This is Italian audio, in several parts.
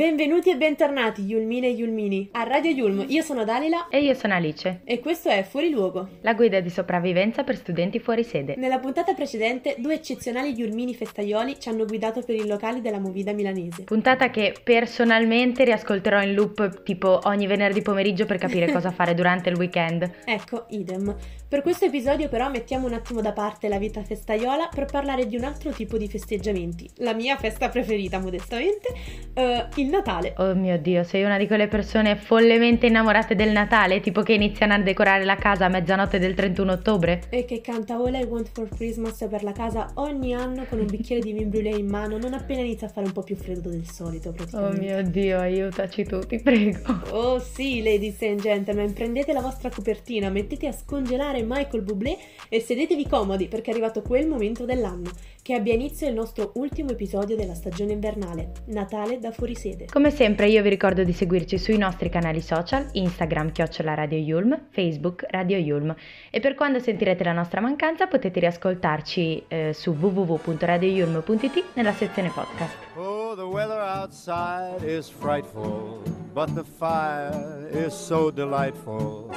Benvenuti e bentornati Yulmine e Yulmini a Radio Yulm. Io sono Dalila E io sono Alice, e questo è Fuori luogo. la guida di sopravvivenza per studenti fuori sede. Nella puntata precedente due eccezionali Yulmini festaioli ci hanno guidato per i locali della movida milanese. Puntata che personalmente riascolterò in loop tipo ogni venerdì pomeriggio per capire cosa fare durante il weekend. Ecco, idem. Per questo episodio però mettiamo un attimo da parte la vita festaiola per parlare di un altro tipo di festeggiamenti. La mia festa preferita, modestamente, eh, il Natale. Oh mio dio, sei una di quelle persone follemente innamorate del Natale, tipo che iniziano a decorare la casa a mezzanotte del 31 ottobre? E che canta All I Want for Christmas per la casa ogni anno con un bicchiere di vin brûlé in mano, non appena inizia a fare un po' più freddo del solito, Oh praticamente. mio dio, aiutaci tu, ti prego. Oh sì, ladies and gentlemen, prendete la vostra copertina, mettete a scongelare Michael Bublé e sedetevi comodi perché è arrivato quel momento dell'anno, che abbia inizio il nostro ultimo episodio della stagione invernale, Natale da fuorisede. Come sempre io vi ricordo di seguirci sui nostri canali social, Instagram chiocciola Radio Yulm, Facebook Radio Yulm e per quando sentirete la nostra mancanza potete riascoltarci eh, su www.radioyulm.it nella sezione podcast. Oh, the weather outside is frightful, but the fire is so delightful.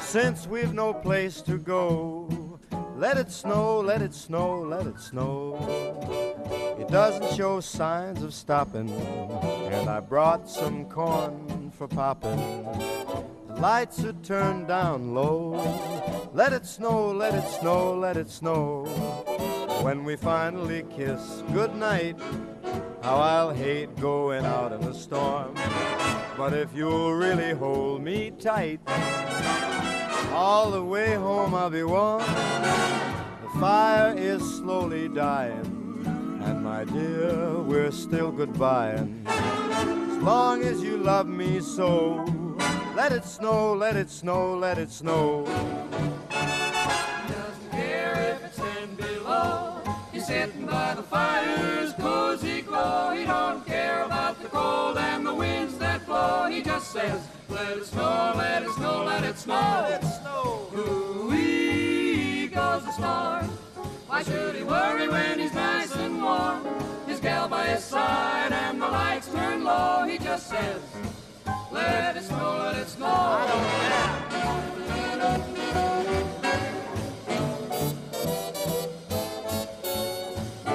Since we've no place to go, let it snow, let it snow, let it snow. It doesn't show signs of stopping, and I brought some corn for popping. The lights are turned down low. Let it snow, let it snow, let it snow. When we finally kiss goodnight, how I'll hate going out in the storm. But if you'll really hold me tight, all the way home I'll be warm. The fire is slowly dying, and my dear, we're still goodbying. As long as you love me so, let it snow, let it snow, let it snow. Doesn't care if it's ten below. He's sitting by the fire's cozy glow. He don't care the winds that blow. He just says, let it snow, let it snow, let it snow. Let it snow. Ooh-wee goes the storm. Why should he worry when he's nice and warm? His gal by his side and the lights turn low. He just says, let it snow, let it snow. The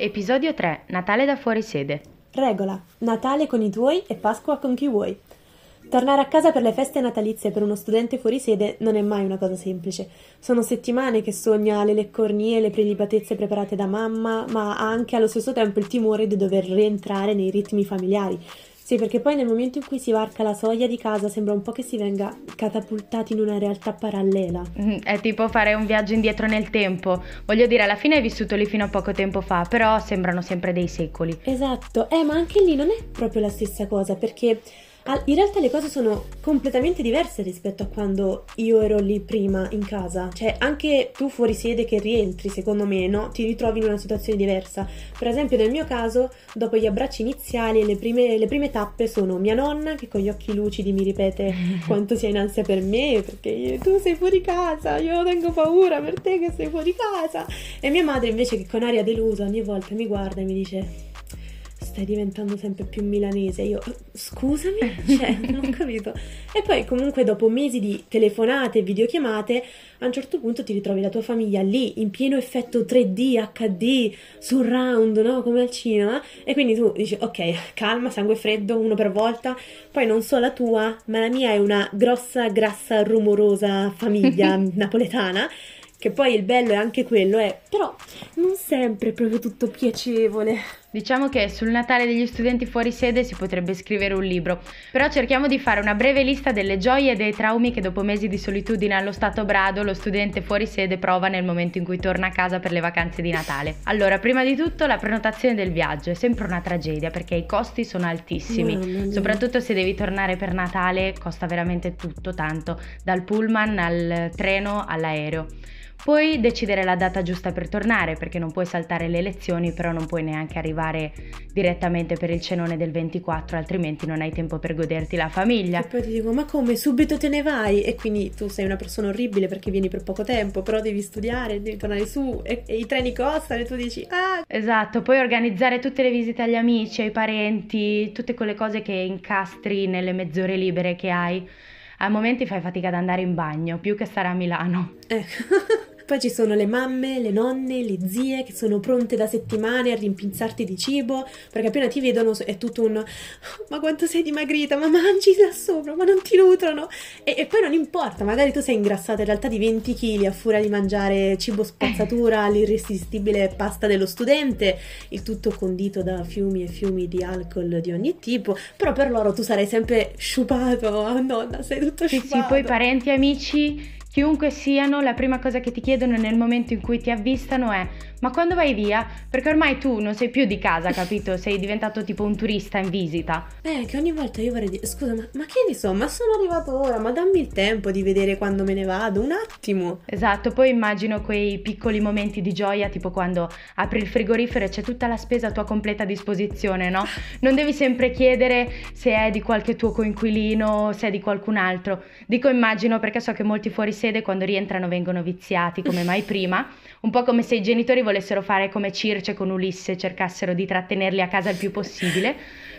Episodio 3 Natale da fuori sede. Regola: Natale con i tuoi e Pasqua con chi vuoi. Tornare a casa per le feste natalizie per uno studente fuori sede non è mai una cosa semplice. Sono settimane che sogna le leccornie e le prelibatezze preparate da mamma, ma ha anche allo stesso tempo il timore di dover rientrare nei ritmi familiari. Sì, perché poi nel momento in cui si varca la soglia di casa sembra un po' che si venga catapultati in una realtà parallela. Mm, È tipo fare un viaggio indietro nel tempo. Voglio dire, alla fine hai vissuto lì fino a poco tempo fa, però sembrano sempre dei secoli. Esatto, eh, ma anche lì non è proprio la stessa cosa, perché In realtà le cose sono completamente diverse rispetto a quando io ero lì prima in casa. Cioè, anche tu fuori sede che rientri, secondo me, no? Ti ritrovi in una situazione diversa. Per esempio, nel mio caso, dopo gli abbracci iniziali, le prime, le prime tappe sono mia nonna che con gli occhi lucidi mi ripete quanto sia in ansia per me, perché tu sei fuori casa, io tengo paura per te che sei fuori casa. E mia madre invece che con aria delusa ogni volta mi guarda e mi dice stai diventando sempre più milanese. Io, scusami, cioè, non ho capito. E poi comunque dopo mesi di telefonate e videochiamate, a un certo punto ti ritrovi la tua famiglia lì, in pieno effetto 3D, HD, surround, no? Come al cinema. E quindi tu dici, ok, calma, sangue freddo, uno per volta. Poi non so la tua, ma la mia è una grossa, grassa, rumorosa famiglia napoletana. Che poi il bello è anche quello, è però non sempre è proprio tutto piacevole. Diciamo che sul Natale degli studenti fuori sede si potrebbe scrivere un libro, però cerchiamo di fare una breve lista delle gioie e dei traumi che dopo mesi di solitudine allo stato brado lo studente fuori sede prova nel momento in cui torna a casa per le vacanze di Natale. Allora, prima di tutto la prenotazione del viaggio è sempre una tragedia perché i costi sono altissimi, soprattutto se devi tornare per Natale costa veramente tutto tanto, dal pullman al treno all'aereo. Poi decidere la data giusta per tornare, perché non puoi saltare le lezioni, però non puoi neanche arrivare direttamente per il cenone del 24, altrimenti non hai tempo per goderti la famiglia. E poi ti dico, ma come, subito te ne vai? E quindi tu sei una persona orribile perché vieni per poco tempo, però devi studiare, devi tornare su e, e i treni costano e tu dici, ah, Esatto, poi organizzare tutte le visite agli amici, ai parenti, tutte quelle cose che incastri nelle mezz'ore libere che hai. A momenti fai fatica ad andare in bagno, più che stare a Milano. ecco. Poi ci sono le mamme, le nonne, le zie che sono pronte da settimane a rimpinzarti di cibo, perché appena ti vedono è tutto un ma quanto sei dimagrita, ma mangi là sopra, ma non ti nutrono. E, e poi non importa, magari tu sei ingrassata in realtà di 20 kg a furia di mangiare cibo spazzatura, l'irresistibile pasta dello studente, il tutto condito da fiumi e fiumi di alcol di ogni tipo, però per loro tu sarai sempre sciupato, oh nonna, sei tutto Sì, sciupato. sì, poi parenti e amici, chiunque siano, la prima cosa che ti chiedono nel momento in cui ti avvistano è ma quando vai via? Perché ormai tu non sei più di casa, capito? Sei diventato tipo un turista in visita. Eh, che ogni volta io vorrei dire, scusa, ma, ma che ne so, ma sono arrivato ora, ma dammi il tempo di vedere quando me ne vado, un attimo. Esatto, poi immagino quei piccoli momenti di gioia, tipo quando apri il frigorifero e c'è tutta la spesa a tua completa disposizione, no? Non devi sempre chiedere se è di qualche tuo coinquilino, se è di qualcun altro. Dico immagino perché so che molti fuori sede quando rientrano vengono viziati come mai prima, un po' come se i genitori volessero fare come Circe con Ulisse, cercassero di trattenerli a casa il più possibile.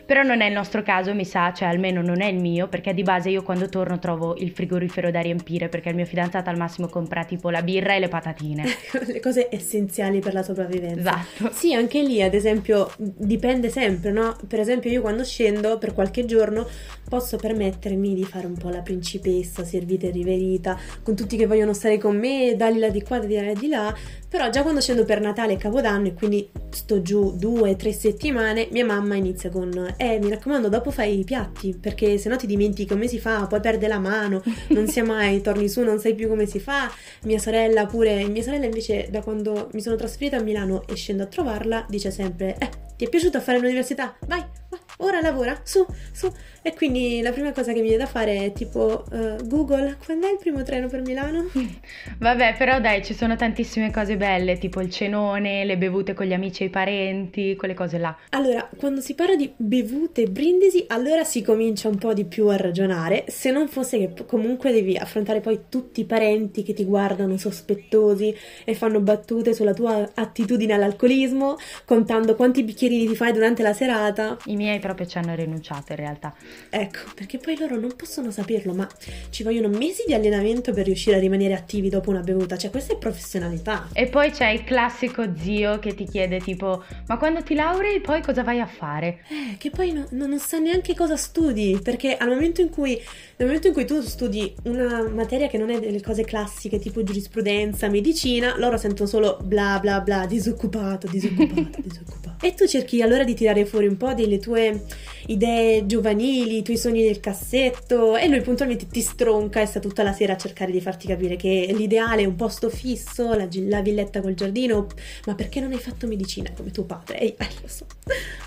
Però non è il nostro caso, mi sa, cioè almeno non è il mio, perché di base io quando torno trovo il frigorifero da riempire, perché il mio fidanzato al massimo compra tipo la birra e le patatine. Le cose essenziali per la sopravvivenza. Esatto. Sì, anche lì, ad esempio, dipende sempre, no? Per esempio, io quando scendo per qualche giorno posso permettermi di fare un po' la principessa, servita e riverita, con tutti che vogliono stare con me, dalli là di qua, di là di là. Però già quando scendo per Natale e Capodanno e quindi sto giù due, tre settimane, mia mamma inizia con eh, mi raccomando, dopo fai i piatti, perché se no ti dimentichi come si fa, poi perde la mano, non sia mai, torni su, non sai più come si fa. Mia sorella pure, mia sorella invece da quando mi sono trasferita a Milano e scendo a trovarla, dice sempre, eh, ti è piaciuto fare l'università? Vai, vai, ora lavora, su, su. E quindi la prima cosa che mi viene da fare è tipo, eh, Google, quando è il primo treno per Milano? Vabbè, però dai, ci sono tantissime cose belle, tipo il cenone, le bevute con gli amici e i parenti, quelle cose là. Allora, quando si parla di bevute e brindisi, allora si comincia un po' di più a ragionare, se non fosse che comunque devi affrontare poi tutti i parenti che ti guardano sospettosi e fanno battute sulla tua attitudine all'alcolismo, contando quanti bicchierini ti fai durante la serata. I miei proprio ci hanno rinunciato in realtà. Ecco, perché poi loro non possono saperlo, ma ci vogliono mesi di allenamento per riuscire a rimanere attivi dopo una bevuta, cioè questa è professionalità. E poi c'è il classico zio che ti chiede tipo, ma quando ti laurei poi cosa vai a fare? Eh, che poi no- no- non sa neanche cosa studi, perché al momento in cui, nel momento in cui tu studi una materia che non è delle cose classiche, tipo giurisprudenza, medicina, loro sentono solo bla bla bla, disoccupato, disoccupato, disoccupato. E tu cerchi allora di tirare fuori un po' delle tue idee giovanili, i tuoi sogni del cassetto e lui puntualmente ti stronca e sta tutta la sera a cercare di farti capire che l'ideale è un posto fisso, la, la villetta col giardino, ma perché non hai fatto medicina come tuo padre? Ehi, eh, lo so.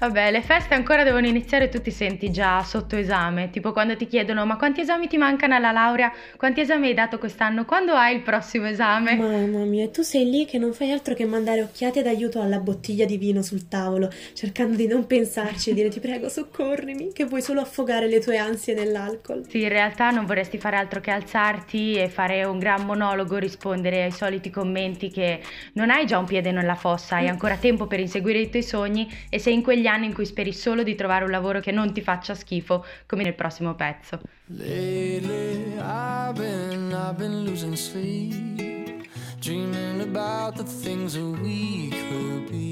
Vabbè, le feste ancora devono iniziare e tu ti senti già sotto esame, tipo quando ti chiedono ma quanti esami ti mancano alla laurea, quanti esami hai dato quest'anno, quando hai il prossimo esame? Mamma mia, tu sei lì che non fai altro che mandare occhiate d'aiuto alla bottiglia di vino sul tavolo, cercando di non pensarci e dire ti prego soccorrimi, che vuoi solo affogare le tue ansie nell'alcol. Sì, in realtà non vorresti fare altro che alzarti e fare un gran monologo, rispondere ai soliti commenti che non hai già un piede nella fossa, hai ancora tempo per inseguire i tuoi sogni e sei in quegli anni in cui speri solo di trovare un lavoro che non ti faccia schifo, come nel prossimo pezzo. Lately, I've been, I've been losing sleep, dreaming about the things that we could be.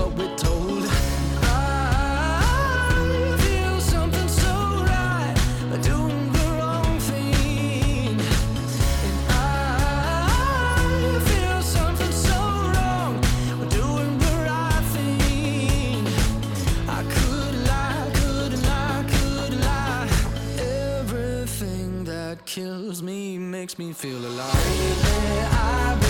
me makes me feel alive. Lately,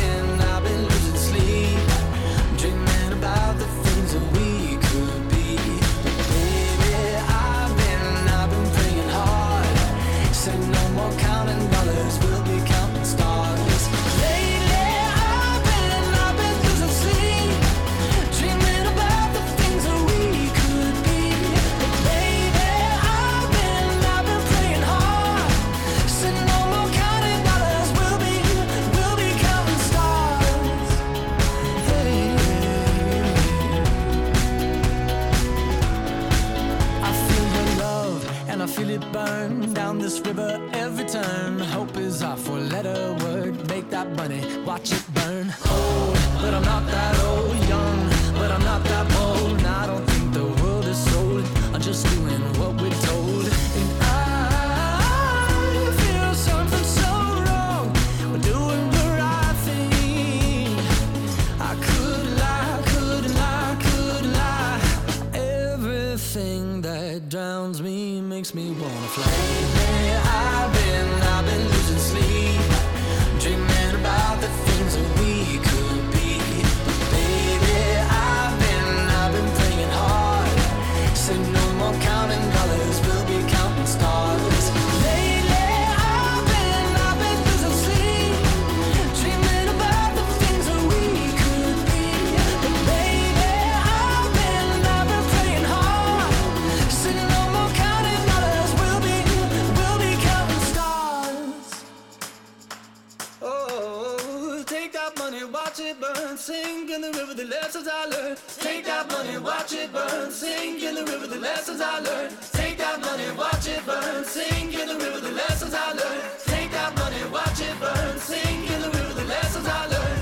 the lessons I learned. Take that money, watch it burn, sink in the river, the lessons I learned. Take that money, watch it burn, sink in the river, the lessons I learned. Take that money, watch it burn, sink in the river, the lessons I learned.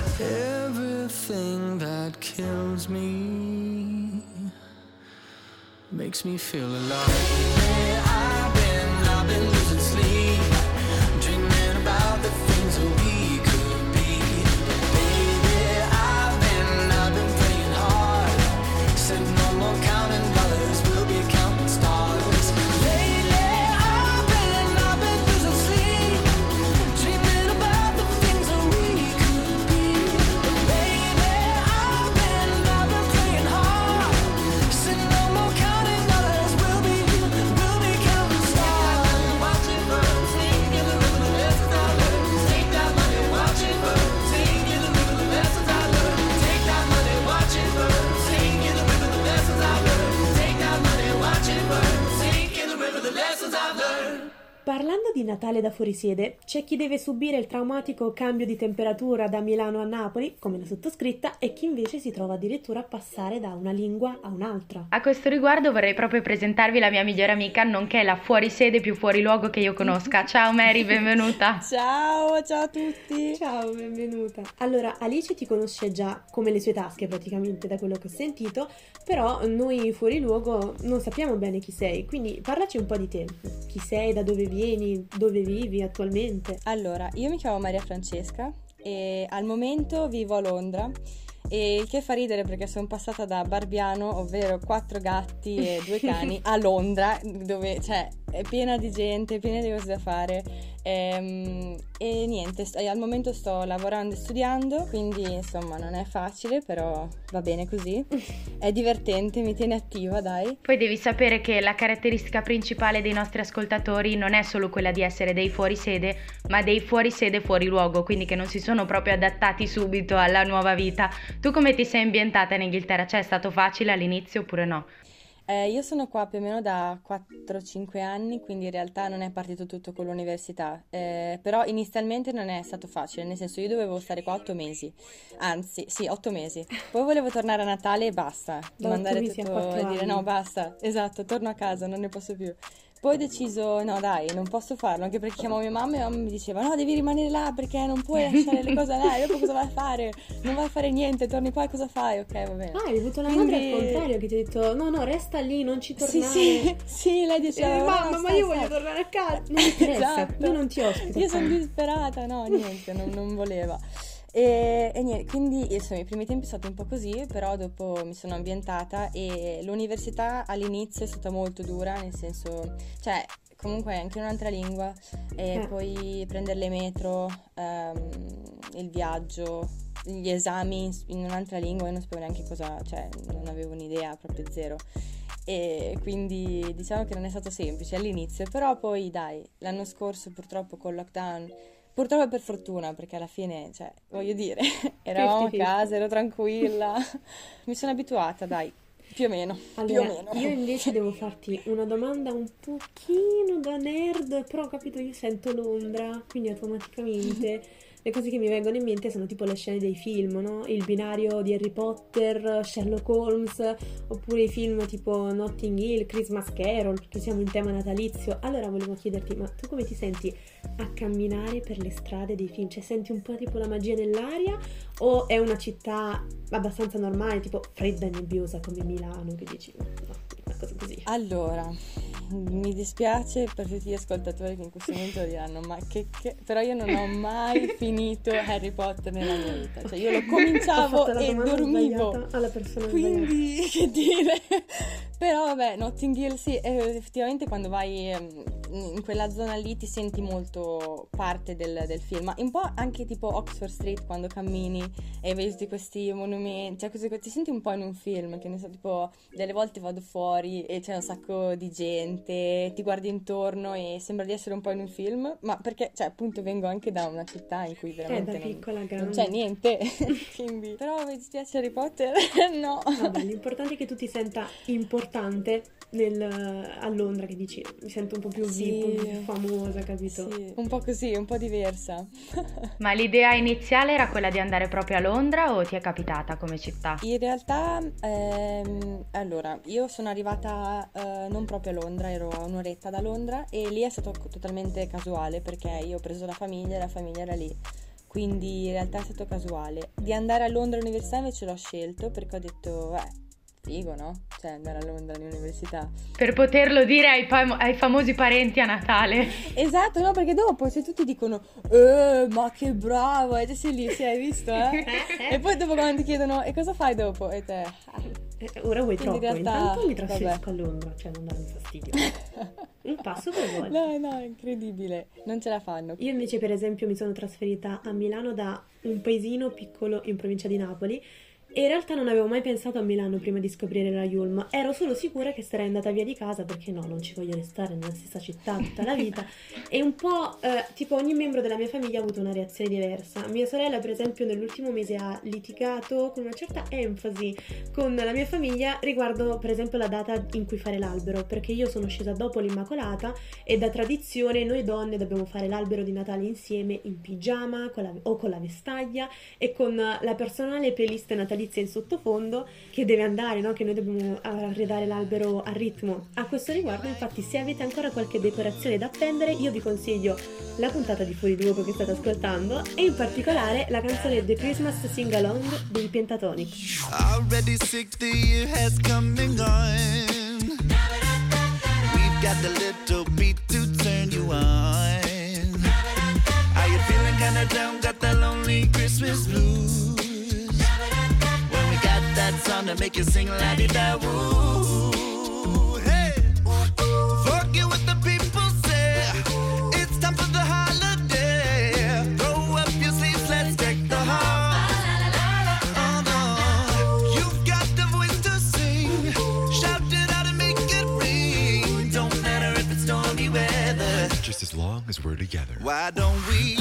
Everything that kills me makes me feel alive. I've been, I've been losing sleep, dreaming about the Natale da fuorisede, c'è chi deve subire il traumatico cambio di temperatura da Milano a Napoli, come la sottoscritta, e chi invece si trova addirittura a passare da una lingua a un'altra. A questo riguardo vorrei proprio presentarvi la mia migliore amica, nonché la fuorisede più fuori luogo che io conosca. Ciao Mary, benvenuta. Ciao, ciao a tutti. Ciao, benvenuta. Allora, Alice ti conosce già come le sue tasche praticamente da quello che ho sentito, però noi fuori luogo non sappiamo bene chi sei, quindi parlaci un po' di te. Chi sei, da dove vieni, dove vivi attualmente? Allora, io mi chiamo Maria Francesca e al momento vivo a Londra. E che fa ridere perché sono passata da Barbiano, ovvero quattro gatti e due cani, a Londra, dove cioè, è piena di gente, piena di cose da fare. Ehm, E, niente, st- al momento sto lavorando e studiando, quindi insomma non è facile, però va bene così. È divertente, mi tiene attiva, dai. Poi devi sapere che la caratteristica principale dei nostri ascoltatori non è solo quella di essere dei fuorisede, ma dei fuorisede fuori luogo, quindi che non si sono proprio adattati subito alla nuova vita. Tu come ti sei ambientata in Inghilterra? Cioè è stato facile all'inizio oppure no? Eh, io sono qua più o meno da 4-5 anni, quindi in realtà non è partito tutto con l'università, Eh, però inizialmente non è stato facile, nel senso io dovevo stare qua 8 mesi, anzi sì, 8 mesi, poi volevo tornare a Natale e basta, Da mandare tutto e dire anni. no basta, esatto, torno a casa, non ne posso più. Poi ho deciso, no dai, non posso farlo, anche perché chiamavo mia mamma e mamma mi diceva no, devi rimanere là perché non puoi lasciare le cose là, e dopo cosa vai a fare? Non vai a fare niente, torni qua e cosa fai? Ok, va bene. Ah, hai avuto la Quindi- madre al contrario che ti ha detto no, no, resta lì, non ci Sì, tornare. sì, sì, lei Eh, diceva mamma, "No, ma stai, io voglio stai". tornare a casa. Non mi interessa, Esatto. io non ti ospito. Io sono disperata, no, niente, non, non voleva. E, e niente, quindi insomma, i primi tempi è stato un po' così, però dopo mi sono ambientata e l'università all'inizio è stata molto dura, nel senso, cioè, comunque anche un'altra lingua e Eh. poi prendere le metro, ehm, il viaggio, gli esami in, in un'altra lingua, io non sapevo neanche cosa, cioè, non avevo un'idea, proprio zero. E quindi diciamo che non è stato semplice all'inizio, però poi dai, l'anno scorso purtroppo col lockdown, purtroppo per fortuna, perché alla fine, cioè, voglio dire, eravamo a 50-50. casa, ero tranquilla, mi sono abituata, dai, più o meno, più o Allora, meno. io invece devo farti una domanda un pochino da nerd, però ho capito, io sento Londra, quindi automaticamente le cose che mi vengono in mente sono tipo le scene dei film, no? Il binario di Harry Potter, Sherlock Holmes, oppure i film tipo Notting Hill, Christmas Carol, perché siamo in tema natalizio. Allora volevo chiederti, ma tu come ti senti a camminare per le strade dei film? Cioè senti un po' tipo la magia nell'aria o è una città abbastanza normale, tipo fredda e nebbiosa come Milano, che dici, no, una cosa così. Allora, mi dispiace per tutti gli ascoltatori che in questo momento diranno, ma che, che... Però io non ho mai finito Harry Potter nella mia vita, cioè io lo cominciavo e dormivo. persona sbagliata. Quindi, che dire? Però vabbè, Notting Hill sì, effettivamente quando vai ehm, in quella zona lì ti senti molto parte del, del film, ma un po' anche tipo Oxford Street quando cammini e vedi tutti questi monumenti, cioè cose, ti senti un po' in un film, che ne so, tipo delle volte vado fuori e c'è un sacco di gente, ti guardi intorno e sembra di essere un po' in un film, ma perché, cioè appunto vengo anche da una città in cui Eh, veramente da non- piccola non c'è niente, quindi... Però mi dispiace Harry Potter? no. Vabbè, l'importante è che tu ti senta importante nel- a Londra, che dici, mi sento un po' più Sì. po' più famosa, capito? Sì, un po' così, un po' diversa. Ma l'idea iniziale era quella di andare proprio a Londra o ti è capitata come città? In realtà, ehm, allora, io sono arrivata eh, non proprio a Londra, ero a un'oretta da Londra e lì è stato totalmente casuale perché io ho preso la famiglia e la famiglia era lì. Quindi in realtà è stato casuale. Di andare a Londra all'università invece l'ho scelto perché ho detto, beh, figo, no? Cioè andare a Londra all'università. Per poterlo dire ai, fam- ai famosi parenti a Natale. Esatto, no, perché dopo se tutti dicono, eh, ma che bravo, e te sei lì, sì, hai visto, eh? e poi dopo quando ti chiedono, e cosa fai dopo? E te, "Ah, Eh, ora vuoi Quindi troppo, in realtà- intanto mi trasferisco vabbè. a Londra, cioè non darmi fastidio. Un passo per volta. no, no, è incredibile, non ce la fanno. Io invece, per esempio, mi sono trasferita a Milano da un paesino piccolo in provincia di Napoli E in realtà non avevo mai pensato a Milano prima di scoprire la Yulm. Ero solo sicura che sarei andata via di casa perché no, non ci voglio restare nella stessa città tutta la vita. e un po', eh, tipo, ogni membro della mia famiglia ha avuto una reazione diversa. Mia sorella, per esempio, nell'ultimo mese ha litigato con una certa enfasi con la mia famiglia riguardo, per esempio, la data in cui fare l'albero. Perché io sono scesa dopo l'Immacolata e da tradizione noi donne dobbiamo fare l'albero di Natale insieme in pigiama con la- o con la vestaglia e con la personale playlist natalizia in sottofondo che deve andare, no? che noi dobbiamo arredare l'albero a ritmo. A questo riguardo, infatti, se avete ancora qualche decorazione da appendere, io vi consiglio la puntata di Fuori Luogo che state ascoltando e in particolare la canzone The Christmas Sing Along dei Pentatonic. Already 60 years has come and gone. We've got the little beat to turn you on. Song to make you sing la di da woo. Hey, forget what the people say. It's time for the holiday. Throw up your sleeves, let's deck the hall. Oh, no. You've got the voice to sing. Shout it out and make it ring. Don't matter if it's stormy weather. Just as long as we're together. Why don't we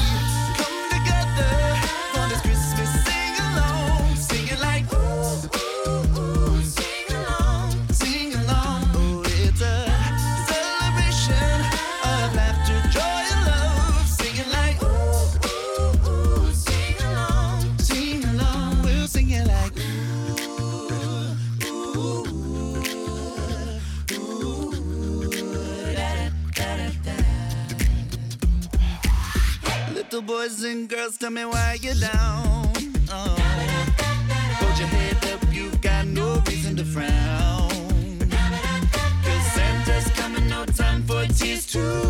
boys and girls, tell me why you're down. Oh. Hold your head up, you've got no reason to frown. Cause Santa's coming, no time for tears tonight.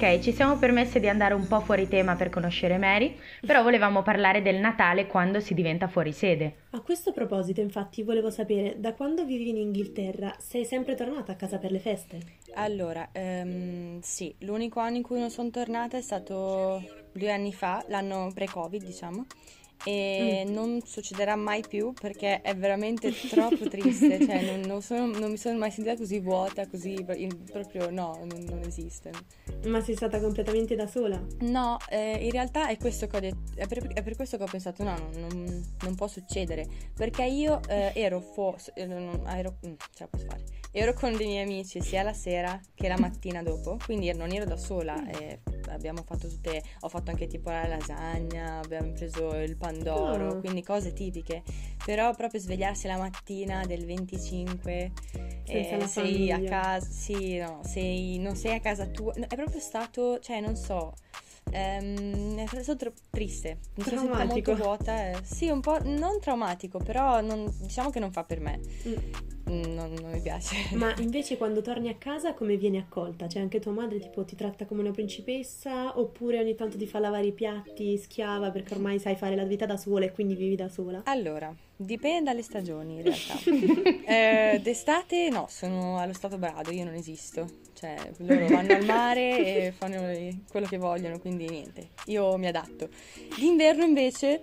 Ok, ci siamo permesse di andare un po' fuori tema per conoscere Mary, però volevamo parlare del Natale quando si diventa fuori sede. A questo proposito, infatti, volevo sapere, da quando vivi in Inghilterra, sei sempre tornata a casa per le feste? Allora, ehm, sì, l'unico anno in cui non sono tornata è stato due anni fa, l'anno pre-Covid, diciamo, e non succederà mai più perché è veramente troppo triste, cioè non, non sono- non mi sono mai sentita così vuota, così proprio no, non, non esiste. Ma sei stata completamente da sola? No, eh, in realtà è questo che ho detto, è per, è per questo che ho pensato no, non, può succedere, perché io eh, ero fuori, ero, mm, ero con dei miei amici sia la sera che la mattina dopo, quindi non ero da sola, e abbiamo fatto tutte, ho fatto anche tipo la lasagna, abbiamo preso il pandoro, Oh. quindi cose tipiche, però proprio svegliarsi la mattina del 25 Senza eh, sei a casa, sì, no, sei, non sei a casa tua, no, è proprio stato, cioè non so, è stato troppo triste, mi sono sentita molto vuota, eh. sì, un po' non traumatico, però non- diciamo che non fa per me. Mm. Mm, non, non mi piace. Ma invece quando torni a casa come vieni accolta? Cioè anche tua madre tipo ti tratta come una principessa oppure ogni tanto ti fa lavare i piatti, schiava perché ormai sai fare la vita da sola e quindi vivi da sola? Allora, dipende dalle stagioni in realtà. Eh, d'estate no, sono allo stato brado, io non esisto. Cioè, loro vanno al mare e fanno quello che vogliono, quindi niente, io mi adatto. D'inverno invece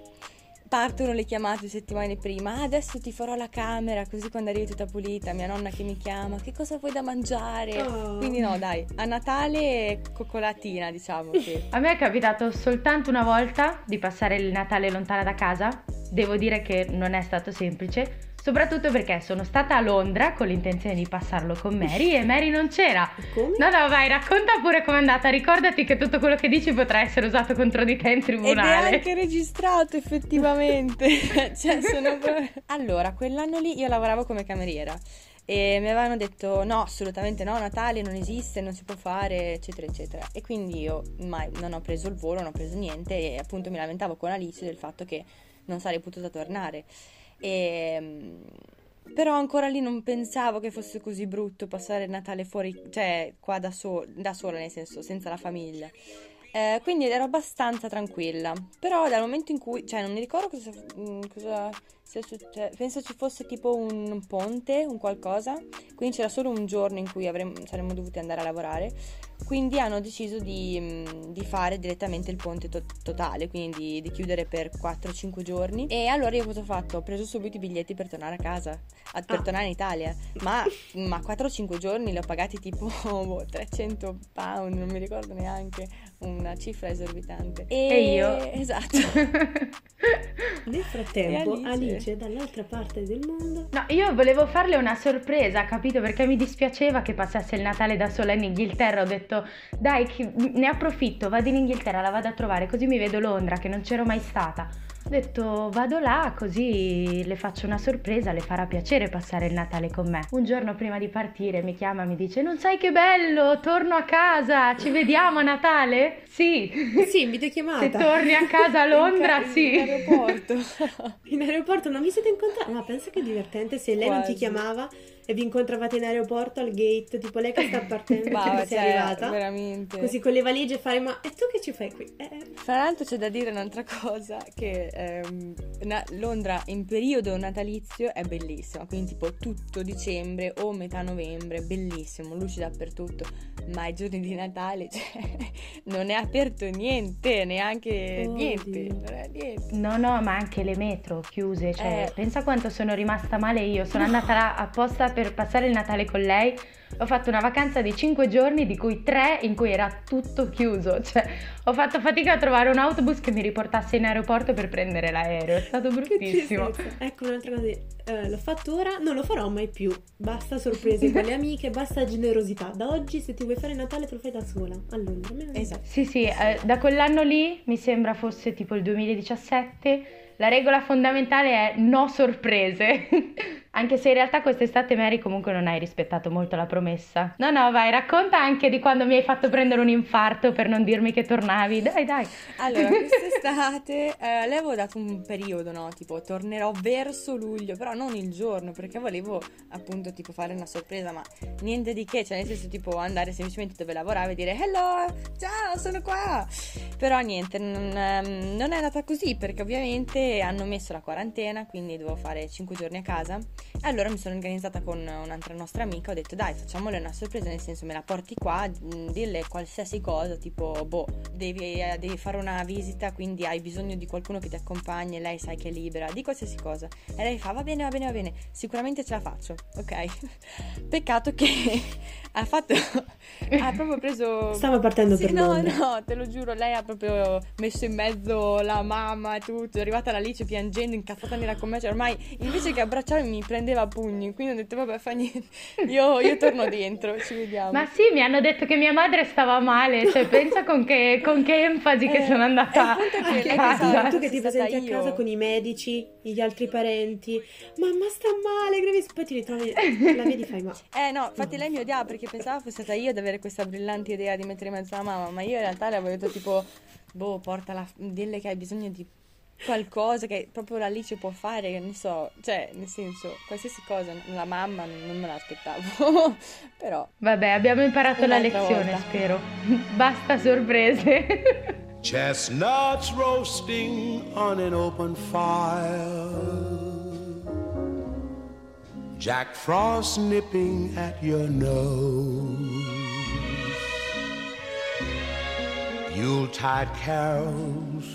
partono le chiamate settimane prima. Ah, adesso ti farò la camera, così quando arrivi tutta pulita, mia nonna che mi chiama, che cosa vuoi da mangiare? Oh. Quindi no, dai, a Natale coccolatina, diciamo che... A me è capitato soltanto una volta di passare il Natale lontana da casa. Devo dire che non è stato semplice, soprattutto perché sono stata a Londra con l'intenzione di passarlo con Mary e Mary non c'era. Come? No, no, vai, racconta pure com'è andata. Ricordati che tutto quello che dici potrà essere usato contro di te in Ed è tribunale. anche registrato effettivamente. cioè, sono Allora, quell'anno lì io lavoravo come cameriera e mi avevano detto no, assolutamente no, Natale non esiste, non si può fare, eccetera, eccetera. E quindi io mai non ho preso il volo, non ho preso niente e appunto mi lamentavo con Alice del fatto che non sarei potuta tornare. E, mm, però ancora lì non pensavo che fosse così brutto passare Natale fuori, cioè qua da, sol- da sola, nel senso, senza la famiglia. Eh, quindi ero abbastanza tranquilla. Però dal momento in cui, cioè, non mi ricordo cosa, mm, cosa sia successo. Penso ci fosse tipo un ponte, un qualcosa. Quindi c'era solo un giorno in cui avremmo, saremmo dovuti andare a lavorare. Quindi hanno deciso di, mm, di fare direttamente il ponte to- totale, quindi di, di chiudere per 4-5 giorni. E allora io cosa ho fatto? Ho preso subito i biglietti per tornare a casa, a- per Ah. tornare in Italia. Ma, ma 4-5 giorni li ho pagati tipo boh, 300 pound, non mi ricordo neanche, una cifra esorbitante. E, E io? Esatto. Nel frattempo, Alice. Alice? dall'altra parte del mondo. No, io volevo farle una sorpresa, capito? Perché mi dispiaceva che passasse il Natale da sola in Inghilterra. Ho detto, dai, ne approfitto, vado in Inghilterra, la vado a trovare, così mi vedo Londra, che non c'ero mai stata. Ho detto, vado là, così le faccio una sorpresa, le farà piacere passare il Natale con me. Un giorno prima di partire mi chiama e mi dice, non sai che bello, torno a casa, ci vediamo a Natale? Sì. Sì, in videochiamata. Se torni a casa a Londra, In ca- sì. In aeroporto. In aeroporto non vi siete incontrati? Ma pensa che divertente se lei non ti Quasi. chiamava e vi incontravate in aeroporto al gate, tipo lei che sta partendo Ma che sei cioè, arrivata. veramente. Così con le valigie fai, ma e tu che ci fai qui? Eh, Fra l'altro c'è da dire un'altra cosa, che ehm, na- Londra in periodo natalizio è bellissima, quindi tipo tutto dicembre o metà novembre, bellissimo, luci dappertutto, ma i giorni di Natale, cioè, non è aperto niente, neanche Oddio. niente, niente. No, no, ma anche le metro chiuse, cioè, Eh. pensa quanto sono rimasta male io. Sono andata là apposta per passare il Natale con lei. Ho fatto una vacanza di 5 giorni, di cui 3 in cui era tutto chiuso. Cioè, ho fatto fatica a trovare un autobus che mi riportasse in aeroporto per prendere l'aereo. È stato bruttissimo. Ecco un'altra cosa, eh, l'ho fatto ora, non lo farò mai più. Basta sorprese con le amiche, basta generosità. Da oggi se ti vuoi fare Natale te lo fai da sola. A Londra, almeno Esatto. Sì, sì, eh, da quell'anno lì, mi sembra fosse tipo il 2017, la regola fondamentale è no sorprese. anche se in realtà quest'estate Mary comunque non hai rispettato molto la promessa. No, no, vai, racconta anche di quando mi hai fatto prendere un infarto per non dirmi che tornavi. Dai, dai. Allora, quest'estate eh, le avevo dato un periodo, no? Tipo, tornerò verso luglio, però non il giorno, perché volevo appunto tipo fare una sorpresa, ma niente di che, cioè nel senso tipo andare semplicemente dove lavoravo e dire hello, ciao, sono qua. Però niente, non, ehm, non è andata così, perché ovviamente hanno messo la quarantena, quindi dovevo fare 5 giorni a casa. E allora mi sono organizzata con un'altra nostra amica, ho detto dai, facciamole una sorpresa, nel senso me la porti qua, mh, dille qualsiasi cosa, tipo, boh, devi, eh, devi fare una visita, quindi hai bisogno di qualcuno che ti accompagni, lei sai che è libera, di qualsiasi cosa. E lei fa, va bene, va bene, va bene, sicuramente ce la faccio, ok? Peccato che ha fatto, ha proprio preso... Stava partendo Sì, per no, Londra. no, te lo giuro, lei ha proprio messo in mezzo la mamma e tutto. È arrivata l'Alice piangendo, incazzata nera con me. Cioè, ormai invece che abbracciarmi mi prendeva a pugni. Quindi ho detto, vabbè, fa niente. Io, io torno dentro, ci vediamo. Ma sì, mi hanno detto che mia madre stava male, cioè pensa con che, con che enfasi che Eh, sono andata che a lei casa. pensava- tu che ti presenti a casa io. con i medici, gli altri parenti, mamma sta male, gravissimo, poi ti ritrovi, la vedi fai ma... Eh no, infatti lei mi odiava perché pensava fosse stata io ad avere questa brillante idea di mettere in mezzo la mamma, ma io in realtà le avevo detto tipo, boh, portala, dille che hai bisogno di qualcosa che proprio l'Alice può fare, che non so, cioè, nel senso, qualsiasi cosa, la mamma non non me l'aspettavo, però Vabbè, abbiamo imparato la lezione, volta. spero. Basta sorprese. Chestnuts roasting on an open fire. Jack Frost nipping at your nose. Yuletide carols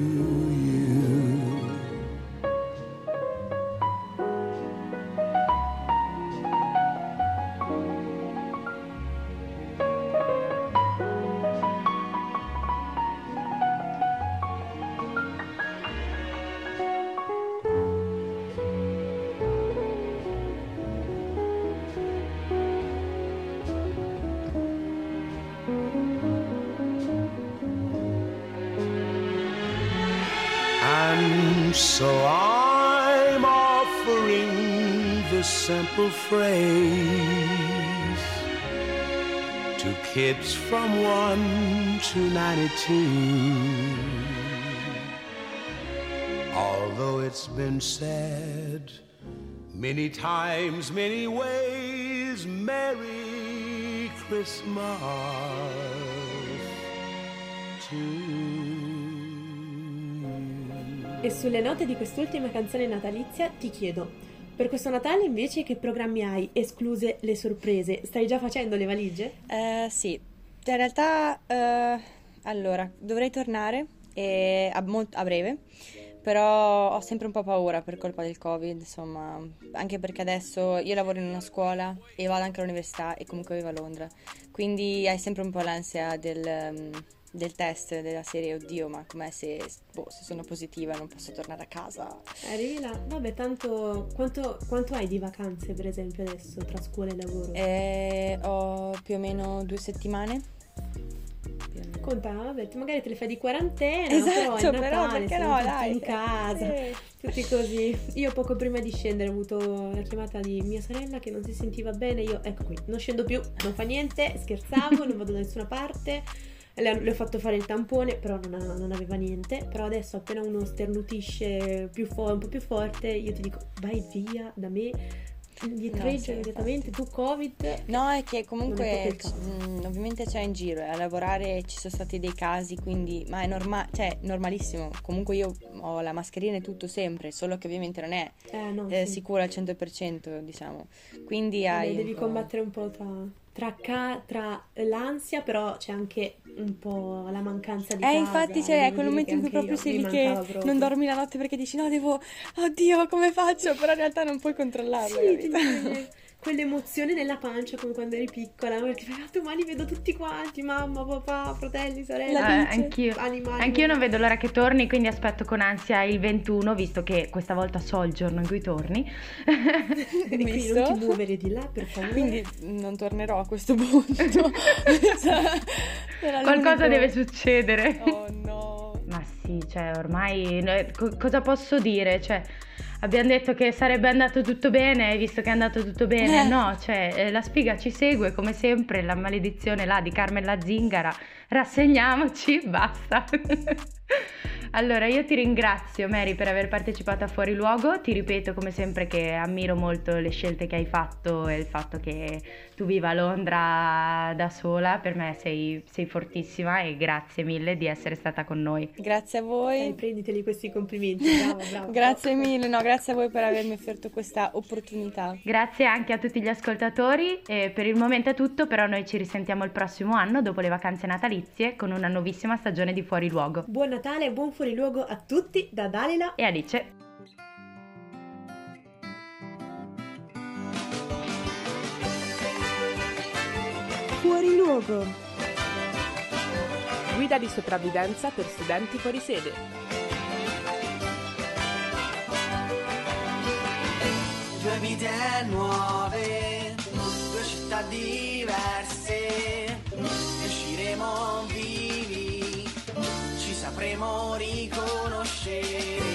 Phrase to kids from 1 to 92. Although it's been said many times, many ways, Merry Christmas to. E sulle note di quest'ultima canzone natalizia ti chiedo, per questo Natale invece che programmi hai, escluse le sorprese? Stai già facendo le valigie? Eh, sì, in realtà, eh, allora, dovrei tornare a, mol- a breve, però ho sempre un po' paura per colpa del Covid, insomma, anche perché adesso io lavoro in una scuola e vado anche all'università e comunque vivo a Londra, quindi hai sempre un po' l'ansia del, ehm, del test, della serie, oddio, ma com'è se, boh, se sono positiva non posso tornare a casa? Arrivi là? Vabbè, tanto quanto, quanto hai di vacanze per esempio adesso tra scuola e lavoro? Eh, ho più o meno due settimane. Meno. Conta, vabbè, magari te le fai di quarantena, Esatto, però però Natale, perché no, dai. in casa, Sì. tutti così. Io poco prima di scendere ho avuto la chiamata di mia sorella che non si sentiva bene, io ecco qui, non scendo più, non fa niente, scherzavo, non vado da nessuna parte. Le, le ho fatto fare il tampone, però non, ha- non aveva niente. Però adesso appena uno starnutisce più fo- un po' più forte, io ti dico vai via da me, indietreggia sì, immediatamente, tu Covid. No, è che è comunque c- caso. mm, ovviamente c'è in giro, e a lavorare ci sono stati dei casi, quindi ma è normale, cioè normalissimo. Comunque io ho la mascherina e tutto sempre, solo che ovviamente non è Eh no, eh, sì. sicura al 100%, diciamo. Quindi hai devi combattere un po' tra, tra, ca- tra l'ansia, però c'è anche un po' la mancanza di Eh, casa. infatti c'è devo quel momento in cui proprio io- sei lì che proprio. non dormi la notte perché dici no, devo, oddio, come faccio? Però in realtà non puoi controllarlo. Sì, quell'emozione nella pancia come quando eri piccola, perché fai, ah, domani vedo tutti quanti, mamma, papà, fratelli, sorelle, Eh, anch'io. animali. Anch'io non vedo l'ora che torni, quindi aspetto con ansia il 21, visto che questa volta so il giorno in cui torni. Quindi Visto? non ti muovere di là, per favore. Quindi non tornerò a questo punto. Qualcosa deve succedere. Oh no. Avanti, cioè ormai no- co- cosa posso dire? Cioè, abbiamo detto che sarebbe andato tutto bene, visto che è andato tutto bene, Eh. no, cioè eh, la sfiga ci segue come sempre, la maledizione là di Carmen la zingara, rassegniamoci, basta. Allora, io ti ringrazio Mary per aver partecipato a Fuori Luogo, ti ripeto come sempre che ammiro molto le scelte che hai fatto e il fatto che tu viva a Londra da sola, per me sei, sei fortissima e grazie mille di essere stata con noi. Grazie a Dai, voi. prenditeli questi complimenti, brava, brava. Grazie mille, no, grazie a voi per avermi offerto questa opportunità. Grazie anche a tutti gli ascoltatori e per il momento è tutto, però noi ci risentiamo il prossimo anno dopo le vacanze natalizie con una nuovissima stagione di Fuori Luogo. Buon Natale e buon fuoriluogo a tutti da Dalila. E Alice. Fuori luogo. Guida di sopravvivenza per studenti fuori sede. Due vite nuove, due città diverse, usciremo vivi, timori conoscere